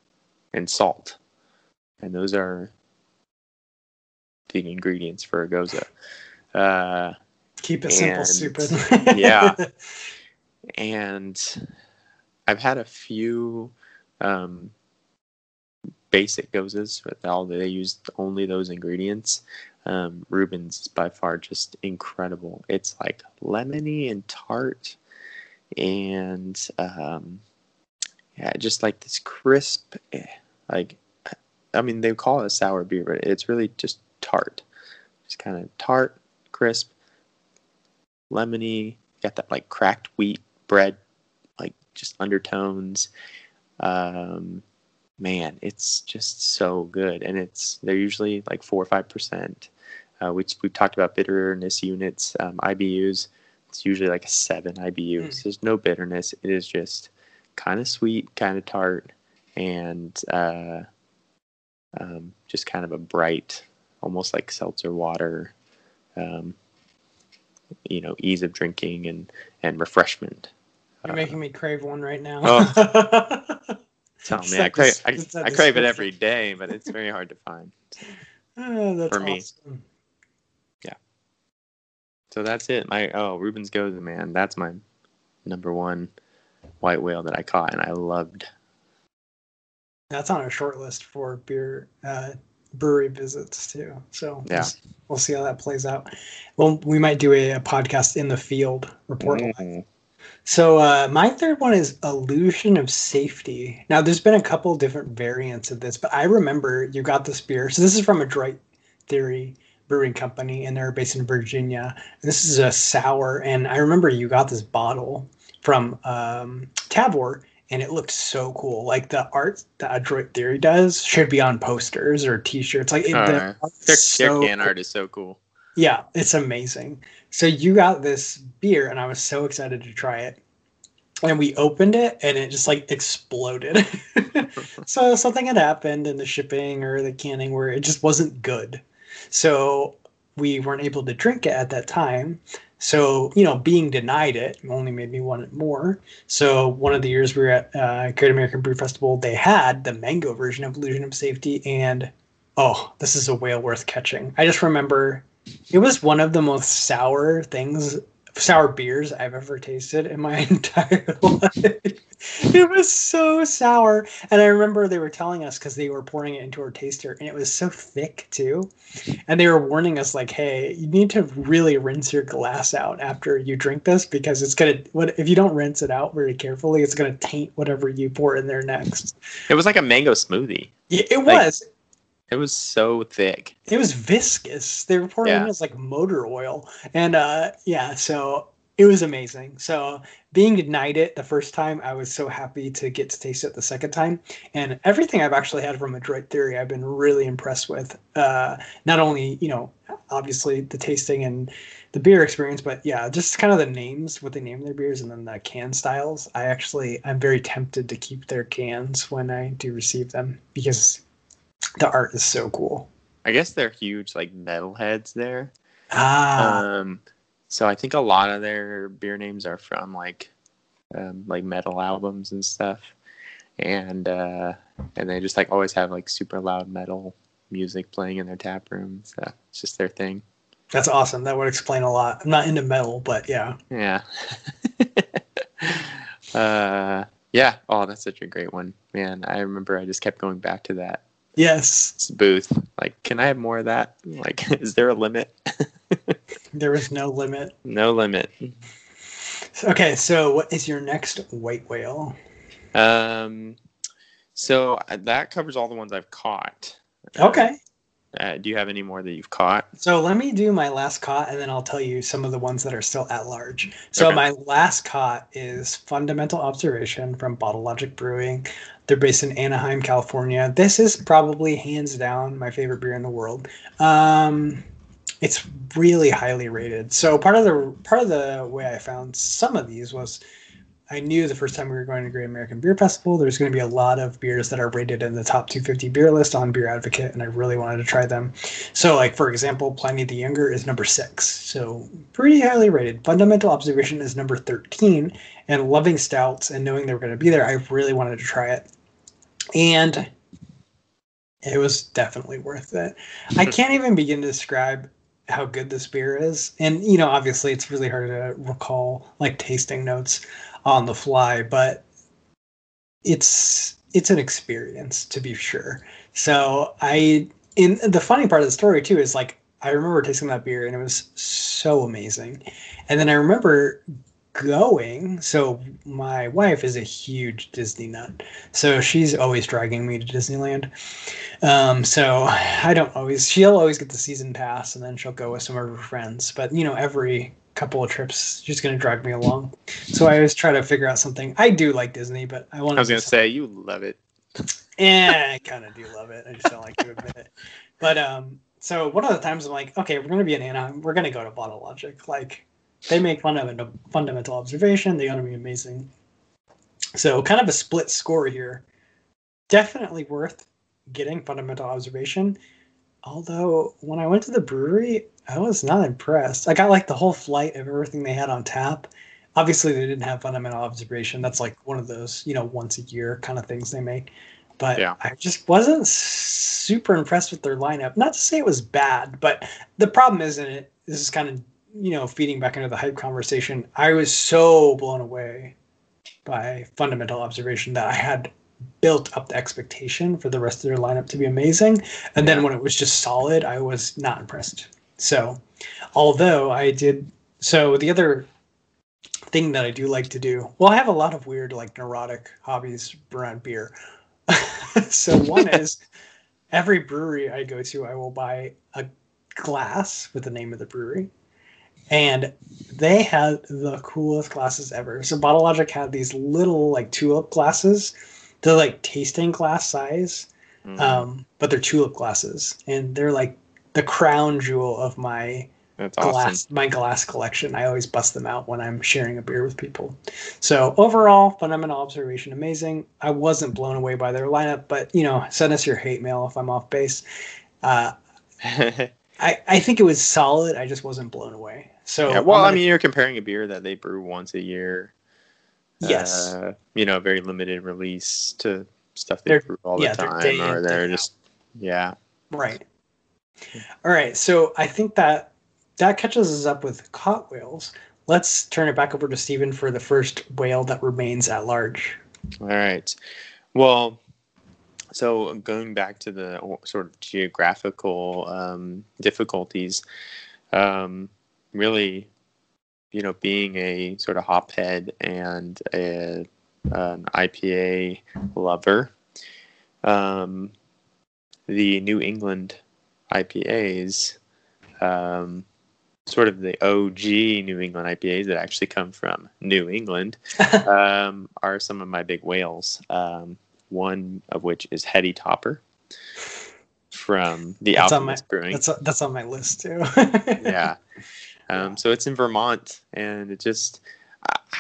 and salt, and those are the ingredients for a gose. Uh, Keep it simple, stupid. yeah. And I've had a few um, basic goses with all they use only those ingredients. Um, Reuben's is by far just incredible. It's like lemony and tart, and um, yeah, just like this crisp, eh, like I mean they call it a sour beer, but it's really just tart. Just kind of tart, crisp, lemony. Got that like cracked wheat bread, like just undertones. Um, man, it's just so good, and it's they're usually like four or five percent. Uh, which we've talked about bitterness units, um, IBUs. It's usually like a seven IBUs. Mm. There's no bitterness. It is just kind of sweet, kind of tart, and uh, um, just kind of a bright almost like seltzer water, um, you know, ease of drinking and, and refreshment. You're Uh, making me crave one right now. Tell me, I crave, I, I crave it every day, but it's very hard to find. Oh, that's For me. awesome. So that's it. My oh, Reuben's Gose, man, that's my number one white whale that I caught, and I loved. That's on our short list for beer uh, brewery visits too. So Yeah. we'll, see how that plays out. Well, we might do a, a podcast in the field report. Mm. So uh, my third one is illusion of safety. Now there's been a couple different variants of this, but I remember you got this beer. So this is from Adroit Theory Brewing Company, and they're based in Virginia. And This is a sour, and I remember you got this bottle from um, Tavour, and it looked so cool. Like the art that Adroit Theory does should be on posters or T-shirts. Like it, the. Their, so their can cool. art is so cool. Yeah, it's amazing. So you got this beer, and I was so excited to try it. And we opened it, and it just like exploded. so something had happened in the shipping or the canning where it just wasn't good. So we weren't able to drink it at that time. So you know, being denied it only made me want it more. So one of the years we were at uh, Great American Brew Festival, they had the mango version of Illusion of Safety, and oh, this is a whale worth catching. I just remember it was one of the most sour things, sour beers I've ever tasted in my entire life. It was so sour. And I remember they were telling us because they were pouring it into our taster and it was so thick too. And they were warning us, like, hey, you need to really rinse your glass out after you drink this because it's going to, what if you don't rinse it out very carefully, it's going to taint whatever you pour in there next. It was like a mango smoothie. Yeah, it Like- was. It was so thick. it was viscous. They it Yeah. in as like motor oil, and uh, yeah, so it was amazing. So being denied it the first time, I was so happy to get to taste it the second time. And everything I've actually had from Adroit Theory, I've been really impressed with. Uh, not only you know, obviously the tasting and the beer experience, but yeah, just kind of the names, what they name their beers, and then the can styles. I actually, I'm very tempted to keep their cans when I do receive them because the art is so cool. I guess they're huge, like metal heads there. Ah, Um, so I think a lot of their beer names are from like, um, like metal albums and stuff, and uh, and they just like always have like super loud metal music playing in their tap room. So it's just their thing. that's awesome. That would explain a lot. I'm not into metal, but yeah. Yeah. uh, yeah. Oh, that's such a great one, man. I remember I just kept going back to that Yes, booth. Like, can I have more of that? Like, is there a limit? there is no limit. no limit. Okay, so what is your next white whale? Um, so uh, that covers all the ones I've caught. Okay, Uh, do you have any more that you've caught? so let me do my last caught, and then I'll tell you some of the ones that are still at large. So Okay. my last caught is Fundamental Observation from Bottle Logic Brewing. They're based in Anaheim, California. This is probably hands down my favorite beer in the world. Um, it's really highly rated. So part of the part of the way I found some of these was I knew the first time we were going to Great American Beer Festival, there's going to be a lot of beers that are rated in the top 250 beer list on Beer Advocate, and I really wanted to try them. So, like for example, Pliny the Younger is number six, so pretty highly rated. Fundamental Observation is number 13, and Loving Stouts and knowing they were going to be there, I really wanted to try it, and it was definitely worth it. I hmm. can't even begin to describe how good this beer is, and you know, obviously, it's really hard to recall like tasting notes on the fly, but it's it's an experience to be sure. So I in the funny part of the story too is like I remember tasting that beer and it was so amazing. And then I remember going so my wife is a huge disney nut so she's always dragging me to disneyland um, so i don't always she'll always get the season pass and then she'll go with some of her friends but you know every couple of trips she's going to drag me along so i always try to figure out something i do like disney but i want I was gonna say you love it. yeah, I kind of do love it. I just don't like to admit it. But um, so one of the times I'm like, okay, we're gonna be in Anaheim. We're gonna go to Bottle Logic. Like, they make fun of a fundamental observation. They ought to be amazing. So kind of a split score here. Definitely worth getting fundamental observation. Although when I went to the brewery, I was not impressed. I got like the whole flight of everything they had on tap. obviously they didn't have fundamental observation. That's like one of those you know once a year kind of things they make. But Yeah. I just wasn't super impressed with their lineup. Not to say it was bad, but the problem isn't it. This is kind of you know feeding back into the hype conversation. I was so blown away by fundamental observation that I had built up the expectation for the rest of their lineup to be amazing. And then when it was just solid, I was not impressed. So, although I did, so the other thing that I do like to do, well, I have a lot of weird, like neurotic hobbies around beer. so, one is every brewery I go to, I will buy a glass with the name of the brewery. And they had the coolest glasses ever. So Bottle Logic had these little like tulip glasses. They're like tasting glass size, Mhm. um, but they're tulip glasses, and they're like the crown jewel of my That's glass awesome. my glass collection. I always bust them out when I'm sharing a beer with people. So overall, phenomenal observation, amazing. I wasn't blown away by their lineup, but you know, send us your hate mail if I'm off base. Uh, I I think it was solid. I just wasn't blown away. So yeah, well, I'm I mean, you're comparing a beer that they brew once a year. yes, Uh, you know, very limited release to stuff they They're- brew all yeah, the they're day time, or in, they're day just yeah. right. All right, so I think that that catches us up with caught whales. Let's turn it back over to Stephen for the first whale that remains at large. All right. Well, so going back to the sort of geographical um, difficulties, um, really, you know, being a sort of hophead and a, an IPA lover, um, the New England IPAs, um, sort of the OG New England IPAs that actually come from New England, um, are some of my big whales. Um, one of which is Heady Topper from the That's on my- Alchemist Brewing. That's that's on my list too. yeah. Um, so it's in Vermont, and it just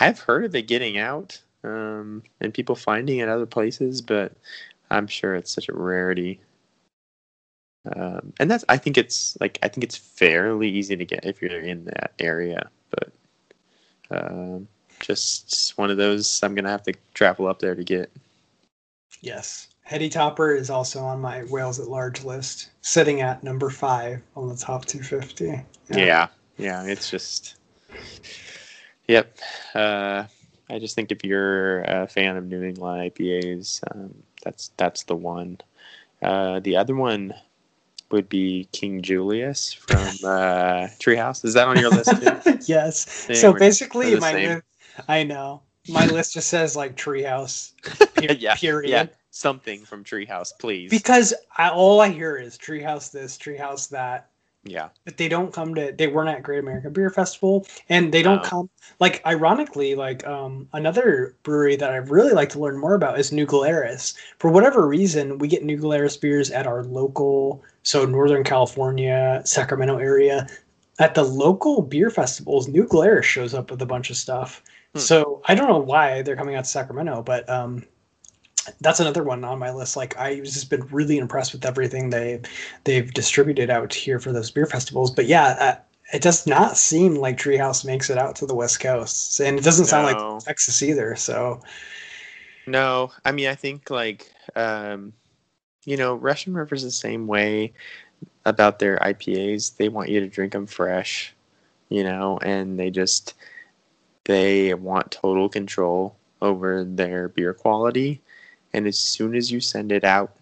I've heard of it getting out um, and people finding it other places, but I'm sure it's such a rarity. Um, and that's I think it's like I think it's fairly easy to get if you're in that area, but um, just one of those I'm gonna have to travel up there to get. Yes. Heady Topper is also on my whales at large list, sitting at number five on the top 250. Yeah, yeah, it's just, yep. Uh, I just think if you're a fan of New England IPAs, um, that's that's the one. Uh, the other one would be King Julius from uh, Treehouse. Is that on your list too? yes. So basically, my. I know my list just says like treehouse. pe- yeah, period. yeah, something from Treehouse, please. Because I, all I hear is treehouse this, treehouse that. yeah, But they don't come to. They weren't at Great American Beer Festival, and they don't No. come. Like ironically, like um another brewery that I'd really like to learn more about is New Glarus. For whatever reason, we get New Glarus beers at our local, so Northern California, Sacramento area. At the local beer festivals, New Glarus shows up with a bunch of stuff. Hmm. So I don't know why they're coming out to Sacramento, but um, that's another one on my list. Like I've just been really impressed with everything they they've distributed out here for those beer festivals. But yeah, uh, it does not seem like Treehouse makes it out to the West Coast, and it doesn't sound like Texas either. So No, I mean I think like um, you know Russian River's the same way about their IPAs. They want you to drink them fresh, you know, and they just they want total control over their beer quality. And as soon as you send it out,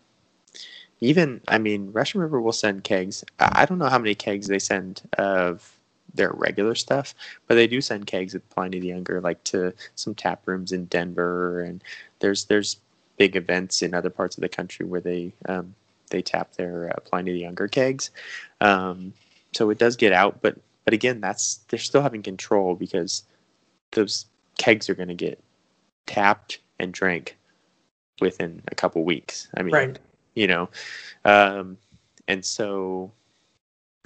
even I mean Russian River will send kegs. I don't know how many kegs they send of their regular stuff, but they do send kegs of Pliny the Younger, like to some tap rooms in Denver and there's there's big events in other parts of the country where they um, they tap their uh, Pliny the Younger kegs. Um, so it does get out, but but again, that's they're still having control because those kegs are going to get tapped and drank within a couple weeks. I mean, right, you know, um, and so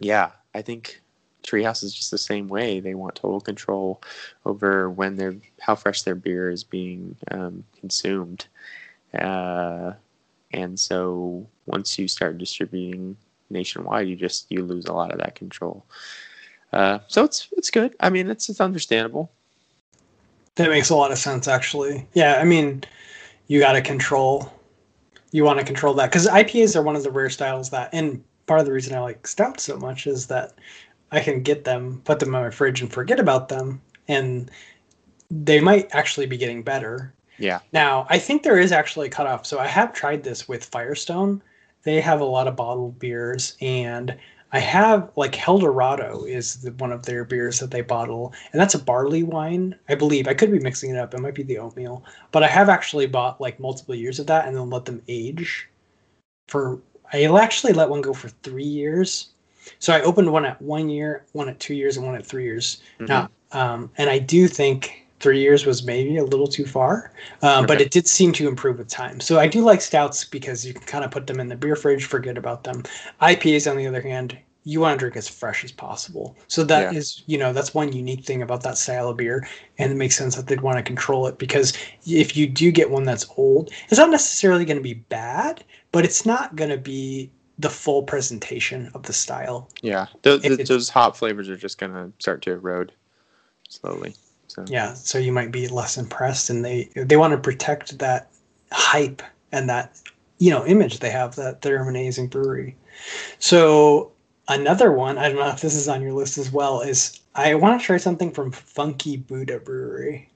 yeah, I think Treehouse is just the same way. They want total control over when their how fresh their beer is being um, consumed, uh, and so once you start distributing nationwide, you just you lose a lot of that control. Uh, so it's it's good. I mean, it's it's understandable. That makes a lot of sense, actually. Yeah, I mean, you got to control. You want to control that because IPAs are one of the rare styles that, and part of the reason I like stout so much is that I can get them, put them in my fridge, and forget about them, and they might actually be getting better. Yeah. Now, I think there is actually a cutoff. So I have tried this with Firestone. They have a lot of bottled beers, and I have like Eldorado is the, one of their beers that they bottle, and that's a barley wine, I believe. I could be mixing it up. It might be the oatmeal, but I have actually bought like multiple years of that and then let them age. For I'll actually let one go for three years. So I opened one at one year, one at two years, and one at three years. Mhm. Now, um, and I do think three years was maybe a little too far, um, but it did seem to improve with time. So I do like stouts because you can kind of put them in the beer fridge, forget about them. IPAs, on the other hand, you want to drink as fresh as possible. So that Yeah. is, you know, that's one unique thing about that style of beer, and it makes sense that they'd want to control it because if you do get one that's old, it's not necessarily going to be bad, but it's not going to be the full presentation of the style. Yeah. Those, those hop flavors are just gonna start to erode slowly. So. Yeah so you might be less impressed and they they want to protect that hype and that you know image they have that they're an amazing brewery. So another one i don't know if this is on your list as well is i want to try something from funky buddha brewery.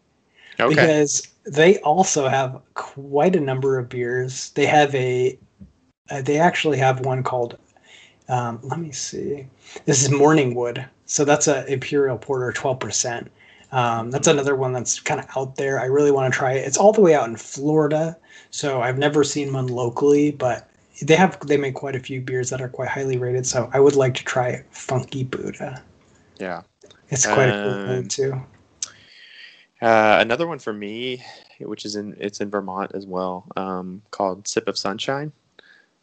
Okay. because they also have quite a number of beers. They have a uh, they actually have one called um, let me see. This is morningwood. So that's a imperial porter 12% um, that's another one that's kind of out there i really want to try it it's all the way out in florida so i've never seen one locally but they have they make quite a few beers that are quite highly rated so i would like to try funky buddha yeah. it's quite a cool Um, too Uh, another one for me, which is in it's in Vermont as well, um, called Sip of Sunshine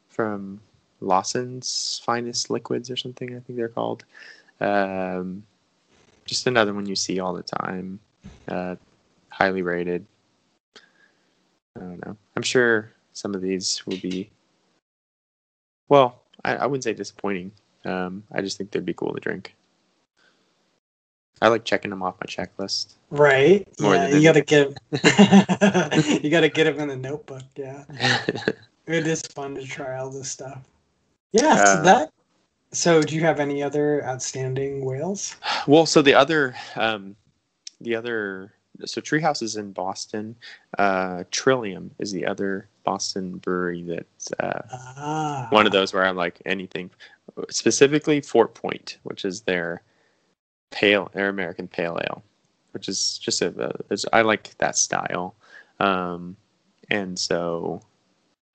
from Lawson's Finest Liquids or something. I think they're called. Um, just another one you see all the time. Uh, highly rated. I don't know. I'm sure some of these will be. Well, I, I wouldn't say disappointing. Um, I just think they'd be cool to drink. I like checking them off my checklist. Right. Yeah, you gotta get you gotta get them in the notebook. Yeah, it is fun to try all this stuff. Yeah. Uh, so that. So, do you have any other outstanding whales? well, so the other, um, the other, so Treehouse is in Boston. Uh, Trillium is the other Boston brewery that's uh, Ah, one of those where I'm like anything, specifically Fort Point, which is their pale, their American pale ale, which is just a, a is- I like that style, um, and so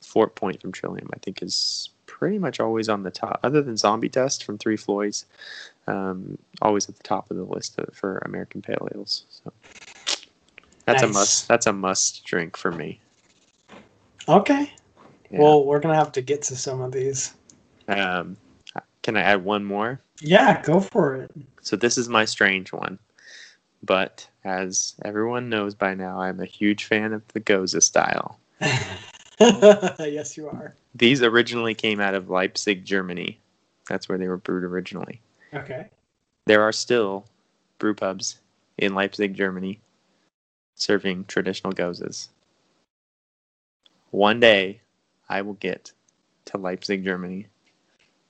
Fort Point from Trillium, I think, is pretty much always on the top, other than Zombie Dust from Three Floyds, um, always at the top of the list of, for American pale ales. So that's a must. That's a must drink for me. Okay. Yeah. Well, we're gonna have to get to some of these. um, can I add one more? Yeah, go for it. So this is my strange one. But as everyone knows by now, I'm a huge fan of the Gose style. yes, you are. These originally came out of Leipzig, Germany. That's where they were brewed originally. Okay. There are still brew pubs in Leipzig, Germany, serving traditional Goses. One day, I will get to Leipzig, Germany,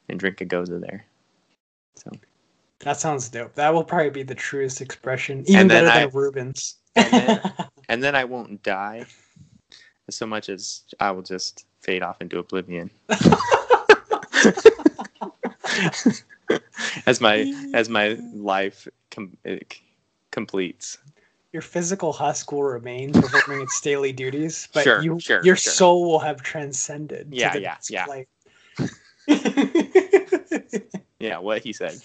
and drink a Gose there. So That sounds dope. That will probably be the truest expression, even better I- than Reuben's. and then- and then I won't die so much as I will just fade off into oblivion as my as my life com- completes. Your physical husk will remain performing its daily duties, but Sure, you, sure, your sure. soul will have transcended. Yeah, to the yeah, yeah. Yeah, what he said.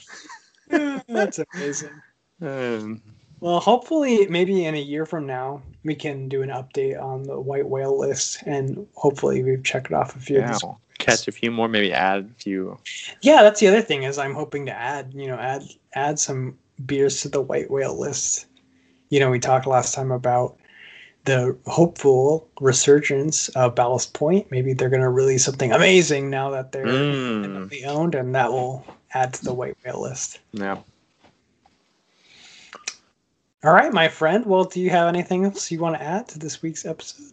That's amazing. Um, Well, hopefully, maybe in a year from now, we can do an update on the white whale list, and hopefully, we've checked off a few yeah, of. Catch a few more, maybe add a few. Yeah, that's the other thing is I'm hoping to add, you know, add add some beers to the white whale list. You know, we talked last time about the hopeful resurgence of Ballast Point. Maybe they're going to release something amazing now that they're Mm, owned, and that will add to the white whale list. yeah. All right, my friend. Well, do you have anything else you want to add to this week's episode?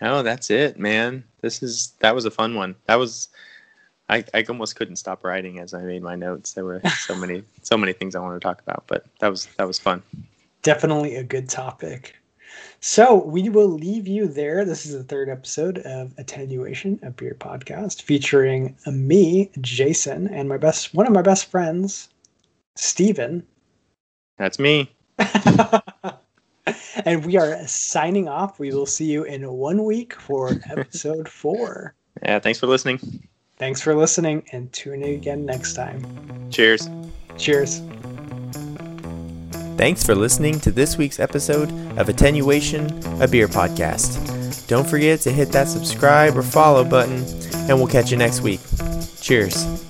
No, that's it, man. This is that was a fun one. That was I, I almost couldn't stop writing as I made my notes. There were so many so many things I wanted to talk about, but that was that was fun. Definitely a good topic. So we will leave you there. This is the third episode of Attenuation, a beer podcast featuring me, Jason, and my best one of my best friends, Stephen. That's me. and we are signing off. We will see you in one week for episode four. Yeah, thanks for listening. Thanks for listening and tune in again next time. Cheers. Cheers. Thanks for listening to this week's episode of Attenuation, a beer podcast. Don't forget to hit that subscribe or follow button, and we'll catch you next week. Cheers.